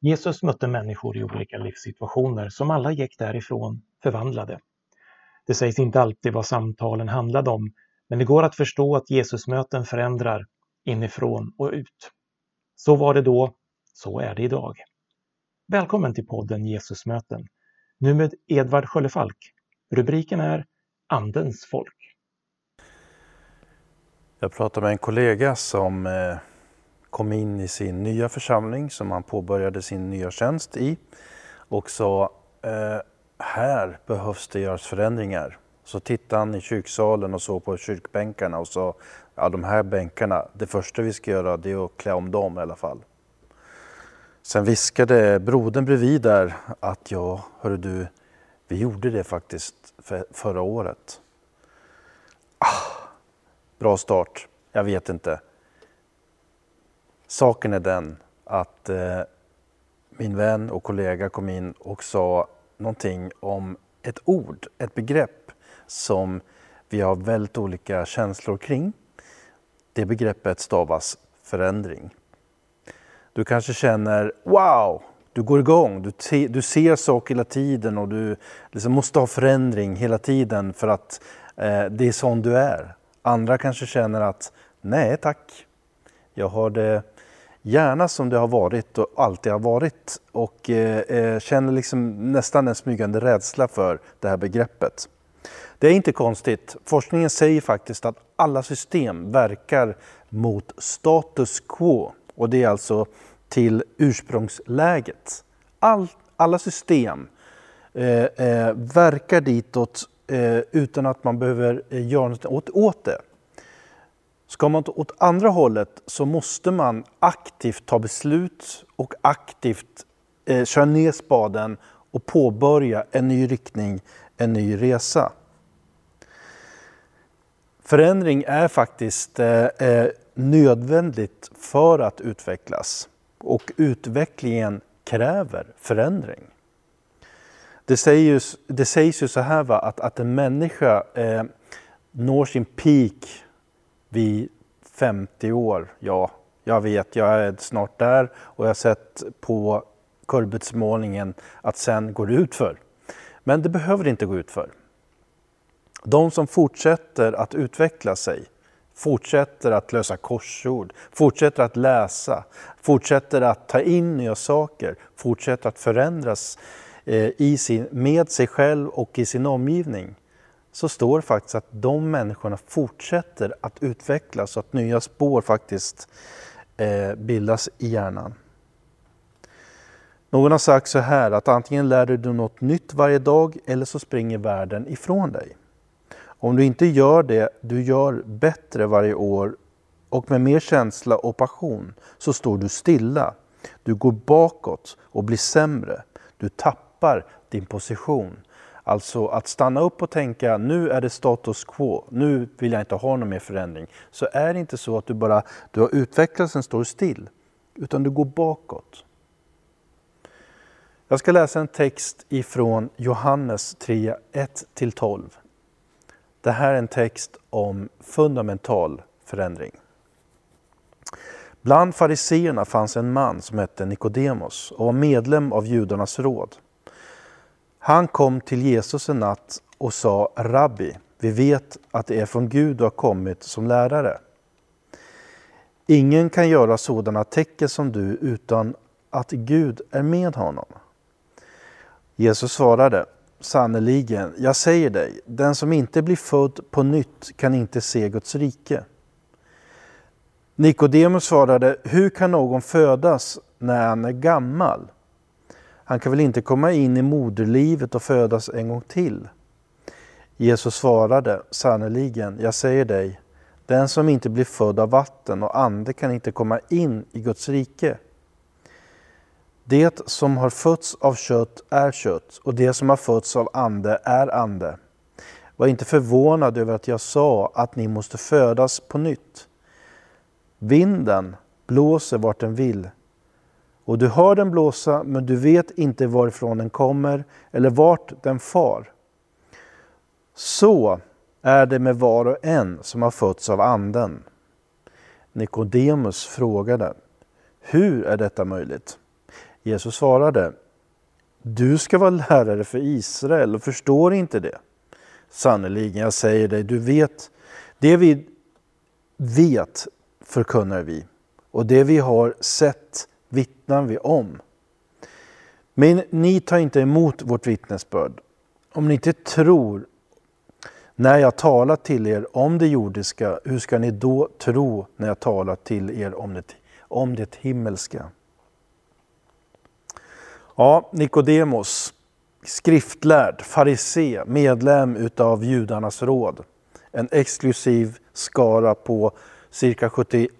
Jesus mötte människor i olika livssituationer som alla gick därifrån förvandlade. Det sägs inte alltid vad samtalen handlade om, men det går att förstå att Jesusmöten förändrar inifrån och ut. Så var det då, så är det idag. Välkommen till podden Jesusmöten, nu med Edvard Sköllefalk. Rubriken är Andens folk. Jag pratade med en kollega som eh, kom in i sin nya församling som han påbörjade sin nya tjänst i och sa eh, här behövs det göras förändringar. Så tittade han i kyrksalen och såg på kyrkbänkarna och sa ja de här bänkarna, det första vi ska göra det är att klä om dem i alla fall. Sen viskade brodern bredvid där att ja, hörru du, vi gjorde det faktiskt för förra året. Ah, bra start, jag vet inte. Saken är den att eh, min vän och kollega kom in och sa någonting om ett ord, ett begrepp som vi har väldigt olika känslor kring. Det begreppet stavas förändring. Du kanske känner wow, du går igång, du, te, du ser saker hela tiden och du liksom måste ha förändring hela tiden för att eh, det är sån du är. Andra kanske känner att nej tack, jag har det gärna som det har varit och alltid har varit och eh, eh, känner liksom nästan en smygande rädsla för det här begreppet. Det är inte konstigt. Forskningen säger faktiskt att alla system verkar mot status quo och det är alltså till ursprungsläget. All, alla system eh, eh, verkar ditåt eh, utan att man behöver eh, göra något åt, åt det. Ska man åt andra hållet så måste man aktivt ta beslut och aktivt eh, köra ner spaden och påbörja en ny riktning, en ny resa. Förändring är faktiskt eh, eh nödvändigt för att utvecklas och utvecklingen kräver förändring. Det sägs, det sägs ju så här va, att, att en människa eh, når sin peak vid 50 år. Ja, jag vet, jag är snart där och jag har sett på kurvbetsmålningen att sen går det ut för. Men det behöver inte gå ut för. De som fortsätter att utveckla sig, fortsätter att lösa korsord, fortsätter att läsa, fortsätter att ta in nya saker, fortsätter att förändras eh, i sin, med sig själv och i sin omgivning så står det faktiskt att de människorna fortsätter att utvecklas så att nya spår faktiskt eh, bildas i hjärnan. Någon har sagt så här att antingen lär du dig något nytt varje dag eller så springer världen ifrån dig. Om du inte gör det du gör bättre varje år och med mer känsla och passion så står du stilla. Du går bakåt och blir sämre. Du tappar din position. Alltså att stanna upp och tänka nu är det status quo, nu vill jag inte ha någon mer förändring. Så är det inte så att du bara du har utvecklats och står still, utan du går bakåt. Jag ska läsa en text ifrån Johannes 3, 1-12. Det här är en text om fundamental förändring. Bland fariseerna fanns en man som hette Nikodemos och var medlem av judarnas råd. Han kom till Jesus en natt och sa Rabbi, vi vet att det är från Gud du har kommit som lärare. Ingen kan göra sådana tecken som du utan att Gud är med honom. Jesus svarade, sannerligen, jag säger dig, den som inte blir född på nytt kan inte se Guds rike. Nikodemus svarade, hur kan någon födas när han är gammal? Han kan väl inte komma in i moderlivet och födas en gång till? Jesus svarade, sannerligen, jag säger dig, den som inte blir född av vatten och ande kan inte komma in i Guds rike. Det som har fötts av kött är kött och det som har fötts av ande är ande. Var inte förvånad över att jag sa att ni måste födas på nytt. Vinden blåser vart den vill och du hör den blåsa, men du vet inte varifrån den kommer eller vart den far. Så är det med var och en som har fötts av Anden. Nikodemus frågade, hur är detta möjligt? Jesus svarade, du ska vara lärare för Israel och förstår inte det. Sannerligen, jag säger dig, du vet, det vi vet förkunnar vi och det vi har sett vittnar vi om. Men ni tar inte emot vårt vittnesbörd. Om ni inte tror när jag talar till er om det jordiska, hur ska ni då tro när jag talar till er om det, om det himmelska? Ja, Nikodemos, skriftlärd, farisé, medlem utav judarnas råd. En exklusiv skara på cirka 71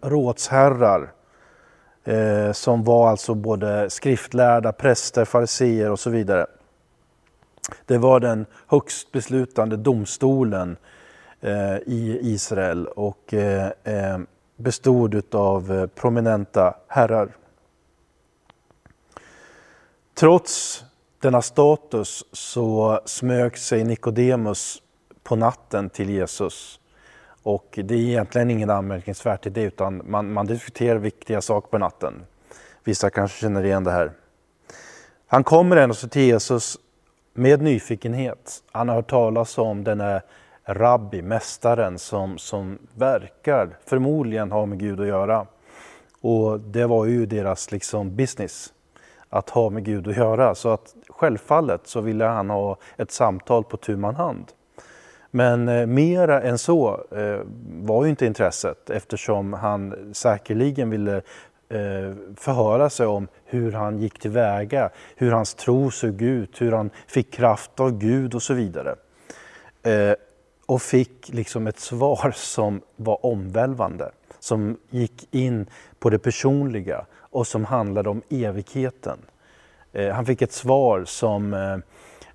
rådsherrar eh, som var alltså både skriftlärda, präster, fariseer och så vidare. Det var den högst beslutande domstolen eh, i Israel och eh, eh bestod av eh, prominenta herrar. Trots denna status så smög sig Nikodemus på natten till Jesus. Och det är egentligen inget anmärkningsvärt i det utan man, man diskuterar viktiga saker på natten. Vissa kanske känner igen det här. Han kommer ändå till Jesus med nyfikenhet. Han har hört talas om den här rabbi, mästaren som, som verkar förmodligen ha med Gud att göra. Och det var ju deras liksom business att ha med Gud att göra. Så att självfallet så ville han ha ett samtal på tu man hand. Men eh, mera än så eh, var ju inte intresset eftersom han säkerligen ville eh, förhöra sig om hur han gick tillväga, hur hans tro såg ut, hur han fick kraft av Gud och så vidare. Eh, och fick liksom ett svar som var omvälvande, som gick in på det personliga och som handlade om evigheten. Eh, han fick ett svar som eh,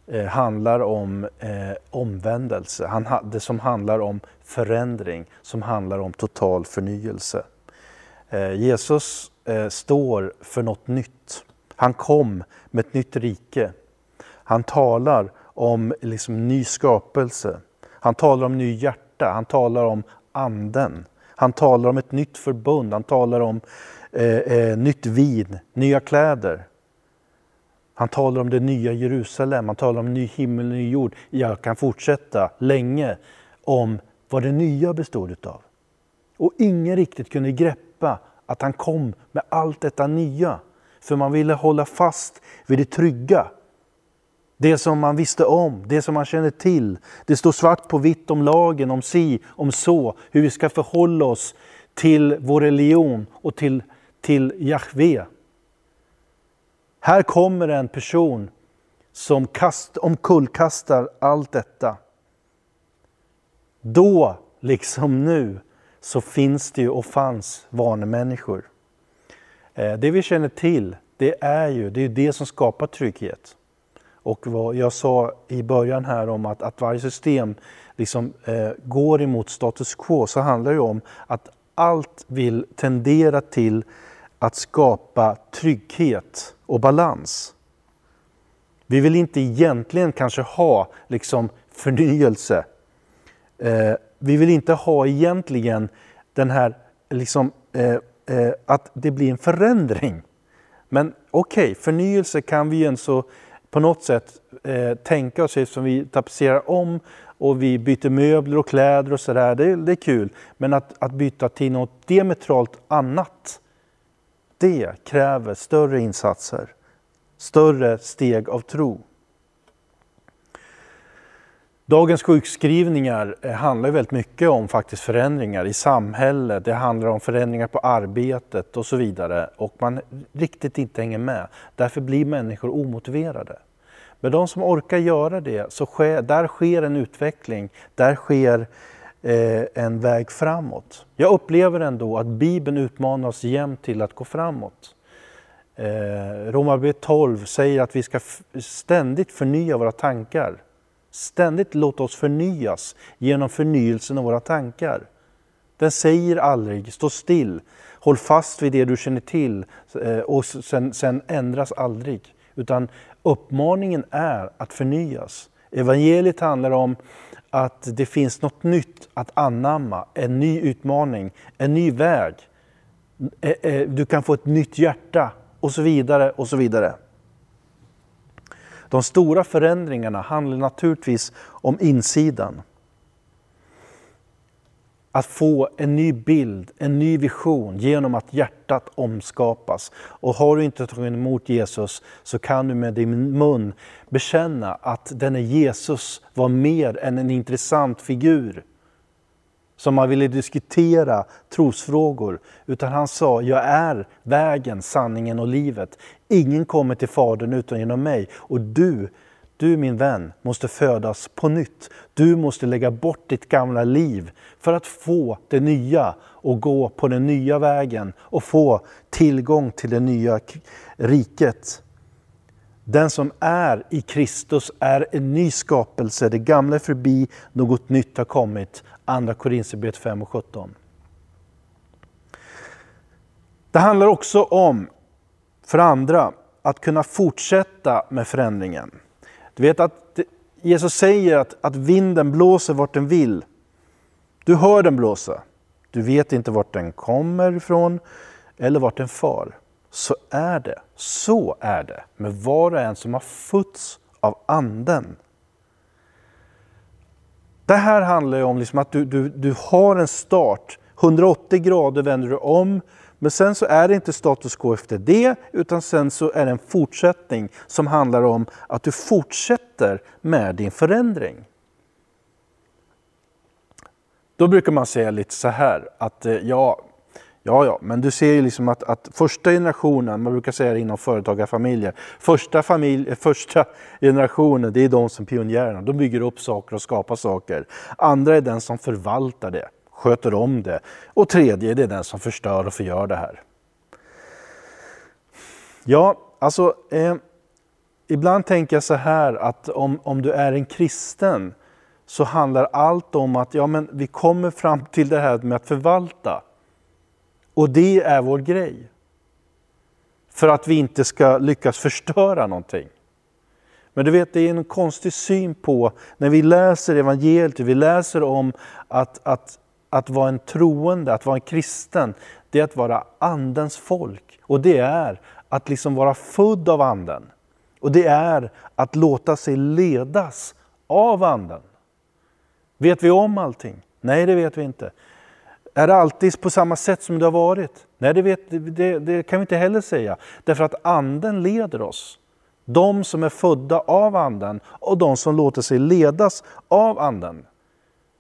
eh, handlar om eh, omvändelse, han, det som handlar om förändring, som handlar om total förnyelse. Eh, Jesus eh, står för något nytt. Han kom med ett nytt rike. Han talar om liksom ny skapelse. Han talar om ny hjärta, han talar om anden. Han talar om ett nytt förbund, han talar om eh, eh, nytt vin, nya kläder. Han talar om det nya Jerusalem, han talar om ny himmel och ny jord. Jag kan fortsätta länge om vad det nya bestod utav. Och ingen riktigt kunde greppa att han kom med allt detta nya. För man ville hålla fast vid det trygga. Det som man visste om, det som man kände till. Det står svart på vitt om lagen, om si, om så, hur vi ska förhålla oss till vår religion och till till Jahve. Här kommer en person som kast, omkullkastar allt detta. Då, liksom nu, så finns det ju och fanns vanemänniskor. Eh, det vi känner till, det är ju det, är det som skapar trygghet. Och vad jag sa i början här om att, att varje system liksom, eh, går emot status quo, så handlar det om att allt vill tendera till att skapa trygghet och balans. Vi vill inte egentligen kanske ha liksom förnyelse. Eh, vi vill inte ha egentligen den här liksom, eh, eh, att det blir en förändring. Men okej, okay, förnyelse kan vi ju så på något sätt eh, tänka oss som vi tapetserar om och vi byter möbler och kläder och sådär, det, det är kul. Men att, att byta till något diametralt annat det kräver större insatser, större steg av tro. Dagens sjukskrivningar eh, handlar väldigt mycket om faktiskt förändringar i samhället. Det handlar om förändringar på arbetet och så vidare. Och man riktigt inte hänger med. Därför blir människor omotiverade. Men de som orkar göra det, så sker, där sker en utveckling. Där sker eh, Eh, en väg framåt. Jag upplever ändå att Bibeln utmanar oss jämt till att gå framåt. Eh, Romarbrevet 12 säger att vi ska ständigt förnya våra tankar. Ständigt låta oss förnyas genom förnyelsen av våra tankar. Den säger aldrig stå still, håll fast vid det du känner till eh, och sen, sen ändras aldrig. Utan uppmaningen är att förnyas. Evangeliet handlar om att det finns något nytt att anamma, en ny utmaning, en ny väg. Eh, eh, du kan få ett nytt hjärta och så vidare och så vidare. De stora förändringarna handlar naturligtvis om insidan. Att få en ny bild, en ny vision genom att hjärtat omskapas. Och har du inte tagit emot Jesus så kan du med din mun bekänna att denne Jesus var mer än en intressant figur som man ville diskutera trosfrågor. Utan han sa, jag är vägen, sanningen och livet. Ingen kommer till Fadern utan genom mig. Och du, du min vän, måste födas på nytt. Du måste lägga bort ditt gamla liv för att få det nya och gå på den nya vägen och få tillgång till det nya riket. Den som är i Kristus är en ny skapelse. Det gamla är förbi, något nytt har kommit. Andra Korinthierbrevet 5 och 17. Det handlar också om, för andra, att kunna fortsätta med förändringen. Du vet att Jesus säger att, att vinden blåser vart den vill. Du hör den blåsa. Du vet inte vart den kommer ifrån eller vart den far. Så är det. Så är det med var och en som har fötts av Anden. Det här handlar om liksom att du, du, du har en start. 180 grader vänder du om. Men sen så är det inte status quo efter det, utan sen så är det en fortsättning som handlar om att du fortsätter med din förändring. Då brukar man säga lite så här att eh, ja, Ja, ja, men du ser ju liksom att, att första generationen, man brukar säga det inom företagarfamiljer, första, familj, eh, första generationen det är de som pionjärerna, de bygger upp saker och skapar saker. Andra är den som förvaltar det, sköter om det. Och tredje det är den som förstör och förgör det här. Ja, alltså eh, ibland tänker jag så här att om, om du är en kristen så handlar allt om att ja, men vi kommer fram till det här med att förvalta. Och det är vår grej. För att vi inte ska lyckas förstöra någonting. Men du vet, det är en konstig syn på, när vi läser evangeliet, vi läser om att, att, att vara en troende, att vara en kristen, det är att vara andens folk. Och det är att liksom vara född av anden. Och det är att låta sig ledas av anden. Vet vi om allting? Nej, det vet vi inte. Är det alltid på samma sätt som det har varit? Nej, det, vet, det, det, kan vi inte heller säga. Därför att anden leder oss. De som är födda av anden och de som låter sig ledas av anden.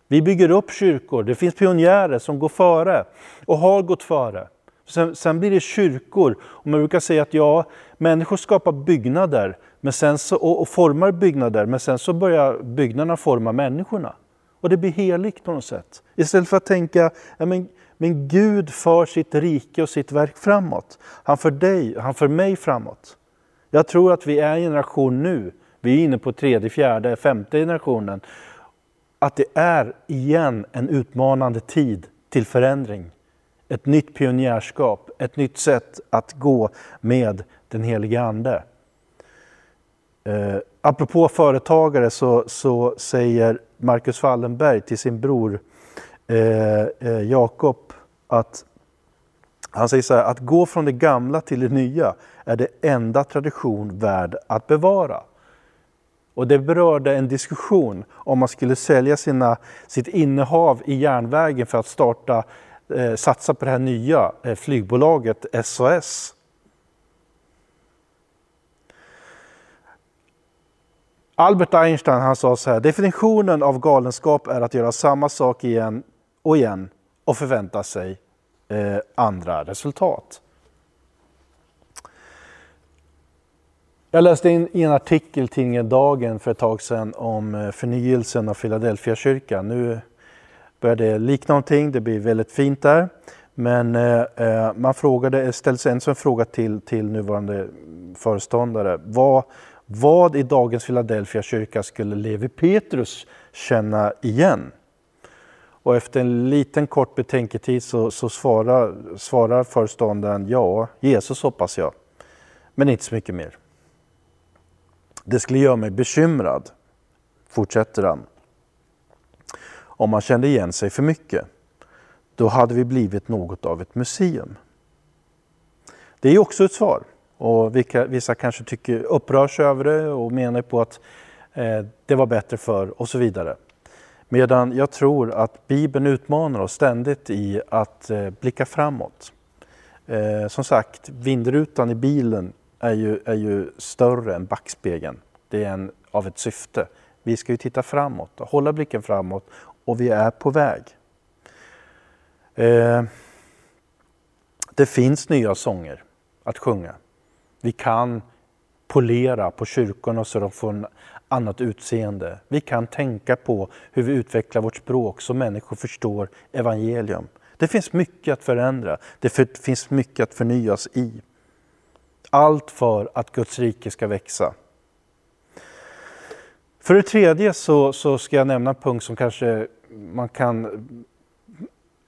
Vi bygger upp kyrkor, det finns pionjärer som går före och har gått före. Sen, sen blir det kyrkor, och man brukar säga att ja, människor skapar byggnader men sen så, och, och formar byggnader, men sen så börjar byggnaderna forma människorna. Och det blir heligt på något sätt. Istället för att tänka, ja, men, men Gud för sitt rike och sitt verk framåt. Han för dig, han för mig framåt. Jag tror att vi är en generation nu, vi är inne på tredje, fjärde, femte generationen. Att det är igen en utmanande tid till förändring. Ett nytt pionjärskap, ett nytt sätt att gå med den helige Ande. Eh, apropå företagare så, så säger Marcus Wallenberg till sin bror eh, eh Jakob att han säger så här, att gå från det gamla till det nya är det enda tradition värd att bevara. Och det berörde en diskussion om man skulle sälja sina, sitt innehav i järnvägen för att starta, eh, satsa på det här nya eh, flygbolaget SAS. Albert Einstein han sa så här, definitionen av galenskap är att göra samma sak igen och igen och förvänta sig eh, andra resultat. Jag läste in i en artikel i tidningen Dagen för ett tag sedan om eh, förnyelsen av Philadelphia kyrkan. Nu börjar det likna någonting, det blir väldigt fint där. Men eh, eh man frågade, eh, ställde en som fråga till, till nuvarande föreståndare. Vad, vad i dagens Philadelphia kyrka skulle Levi Petrus känna igen? Och efter en liten kort betänketid så, så svarar, svarar föreståndaren ja, Jesus hoppas jag. Men inte så mycket mer. Det skulle göra mig bekymrad, fortsätter han. Om man kände igen sig för mycket, då hade vi blivit något av ett museum. Det är också ett svar. Och vissa kanske tycker, upprörs över det och menar på att eh, det var bättre förr och så vidare. Medan jag tror att Bibeln utmanar oss ständigt i att eh, blicka framåt. Eh, som sagt, vindrutan i bilen är ju, är ju större än backspegeln. Det är en, av ett syfte. Vi ska ju titta framåt, och hålla blicken framåt och vi är på väg. Eh, det finns nya sånger att sjunga. Vi kan polera på kyrkorna så de får en annat utseende. Vi kan tänka på hur vi utvecklar vårt språk så människor förstår evangelium. Det finns mycket att förändra, det finns mycket att förnyas i. Allt för att Guds rike ska växa. För det tredje så, så ska jag nämna en punkt som kanske man kan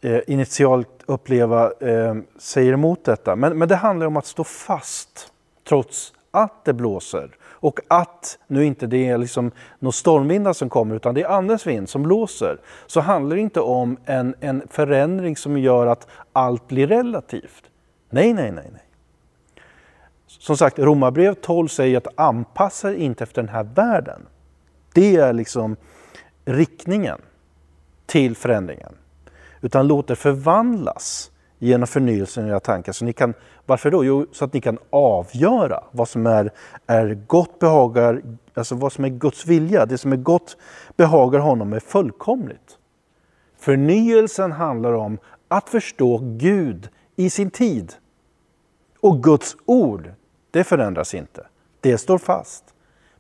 eh, initialt uppleva eh, säger emot detta. Men, men det handlar om att stå fast trots att det blåser och att nu inte det är liksom några stormvindar som kommer utan det är Andens vind som blåser. Så handlar det inte om en, en förändring som gör att allt blir relativt. Nej, nej, nej. nej. Som sagt, Romarbrev 12 säger att anpassa inte efter den här världen. Det är liksom riktningen till förändringen. Utan låt det förvandlas genom förnyelsen i era tankar. Så ni kan, varför då? Jo, så att ni kan avgöra vad som är, är gott behagar, alltså vad som är Guds vilja. Det som är gott behagar honom är fullkomligt. Förnyelsen handlar om att förstå Gud i sin tid. Och Guds ord, det förändras inte. Det står fast.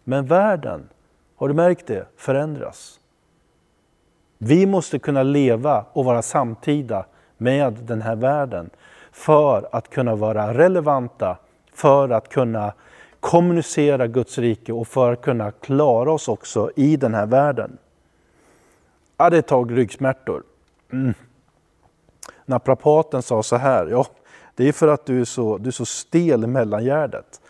Men världen, har du märkt det, förändras. Vi måste kunna leva och vara samtida med den här världen för att kunna vara relevanta, för att kunna kommunicera Guds rike och för att kunna klara oss också i den här världen. Det hade ett tag ryggsmärtor. Mm. Naprapaten sa så här, ja det är för att du är så, du är så stel i mellangärdet.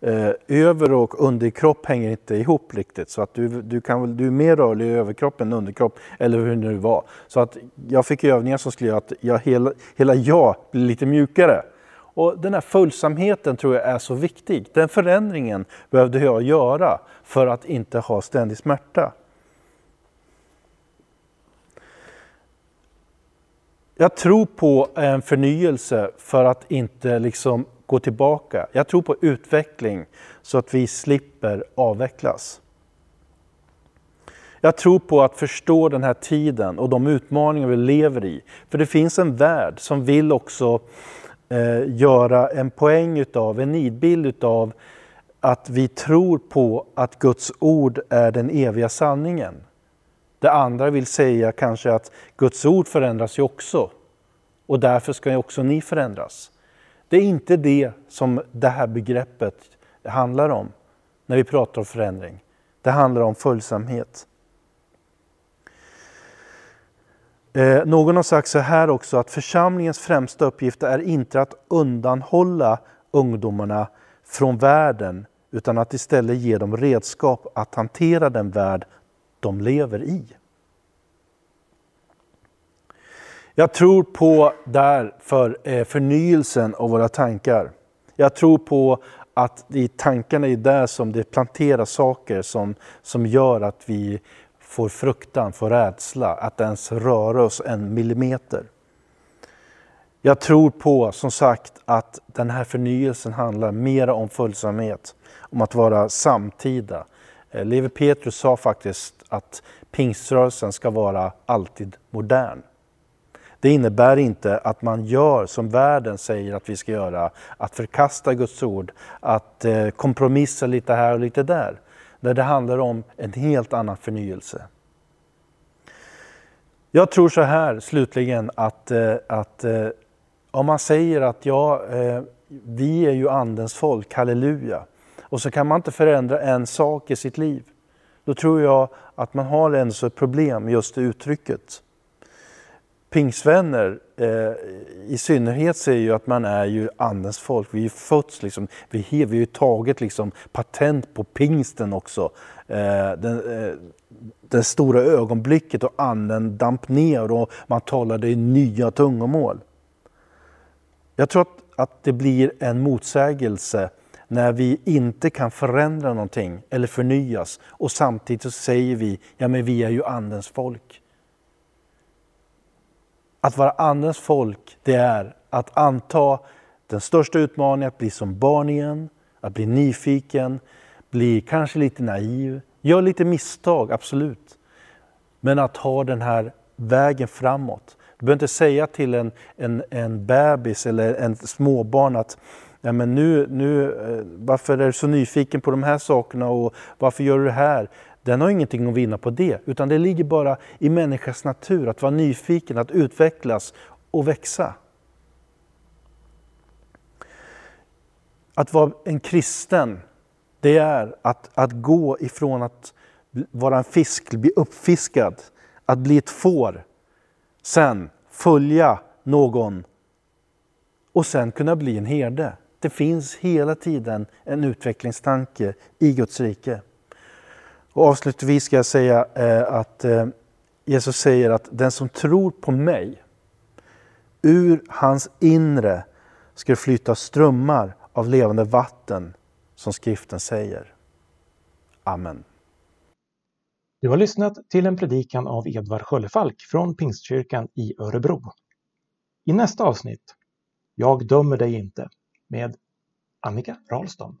Eh, över och underkropp hänger inte ihop riktigt så att du, du, kan, du är mer rörlig i överkropp än underkropp eller hur det nu var. Så att jag fick övningar som skulle göra att jag, hela, hela jag blir lite mjukare. Och den här följsamheten tror jag är så viktig. Den förändringen behövde jag göra för att inte ha ständig smärta. Jag tror på en förnyelse för att inte liksom gå tillbaka. Jag tror på utveckling så att vi slipper avvecklas. Jag tror på att förstå den här tiden och de utmaningar vi lever i. För det finns en värld som vill också eh, göra en poäng utav, en nidbild utav att vi tror på att Guds ord är den eviga sanningen. Det andra vill säga kanske att Guds ord förändras ju också. Och därför ska ju också ni förändras. Det är inte det som det här begreppet handlar om när vi pratar om förändring. Det handlar om följsamhet. Eh, någon har sagt så här också att församlingens främsta uppgift är inte att undanhålla ungdomarna från världen utan att istället ge dem redskap att hantera den värld de lever i. Jag tror på därför eh, förnyelsen av våra tankar. Jag tror på att i tankarna är där som det planteras saker som, som gör att vi får fruktan, får rädsla, att ens röra oss en millimeter. Jag tror på, som sagt, att den här förnyelsen handlar mer om följsamhet, om att vara samtida. Eh, Levi Petrus sa faktiskt att pingströrelsen ska vara alltid modern. Det innebär inte att man gör som världen säger att vi ska göra, att förkasta Guds ord, att eh, kompromissa lite här och lite där. Där det handlar om en helt annan förnyelse. Jag tror så här slutligen att, eh, att eh, om man säger att ja, vi är ju andens folk, halleluja. Och så kan man inte förändra en sak i sitt liv. Då tror jag att man har ändå ett problem just i uttrycket pingsvänner eh, i synnerhet säger ju att man är ju andens folk. Vi är fötts liksom, vi, vi har ju tagit liksom patent på pingsten också. Eh, den, eh, det stora ögonblicket och anden damp ner och man talade i nya tungomål. Jag tror att, att det blir en motsägelse när vi inte kan förändra någonting eller förnyas och samtidigt så säger vi, ja men vi är ju andens folk. Att vara andens folk, det är att anta den största utmaningen, att bli som barn igen, att bli nyfiken, bli kanske lite naiv, gör lite misstag, absolut. Men att ha den här vägen framåt. Du behöver inte säga till en, en, en bebis eller en småbarn att ja, men nu, nu, eh, varför är du så nyfiken på de här sakerna och varför gör du det här? Den har ingenting att vinna på det, utan det ligger bara i människans natur att vara nyfiken, att utvecklas och växa. Att vara en kristen, det är att, att gå ifrån att vara en fisk, bli uppfiskad, att bli ett får, sen följa någon och sen kunna bli en herde. Det finns hela tiden en utvecklingstanke i Guds rike. Och avslutningsvis ska jag säga eh, att eh, Jesus säger att den som tror på mig, ur hans inre ska flyta strömmar av levande vatten, som skriften säger. Amen. Du har lyssnat till en predikan av Edvard Sköllefalk från Pingstkyrkan i Örebro. I nästa avsnitt, Jag dömer dig inte, med Annika Rahlston.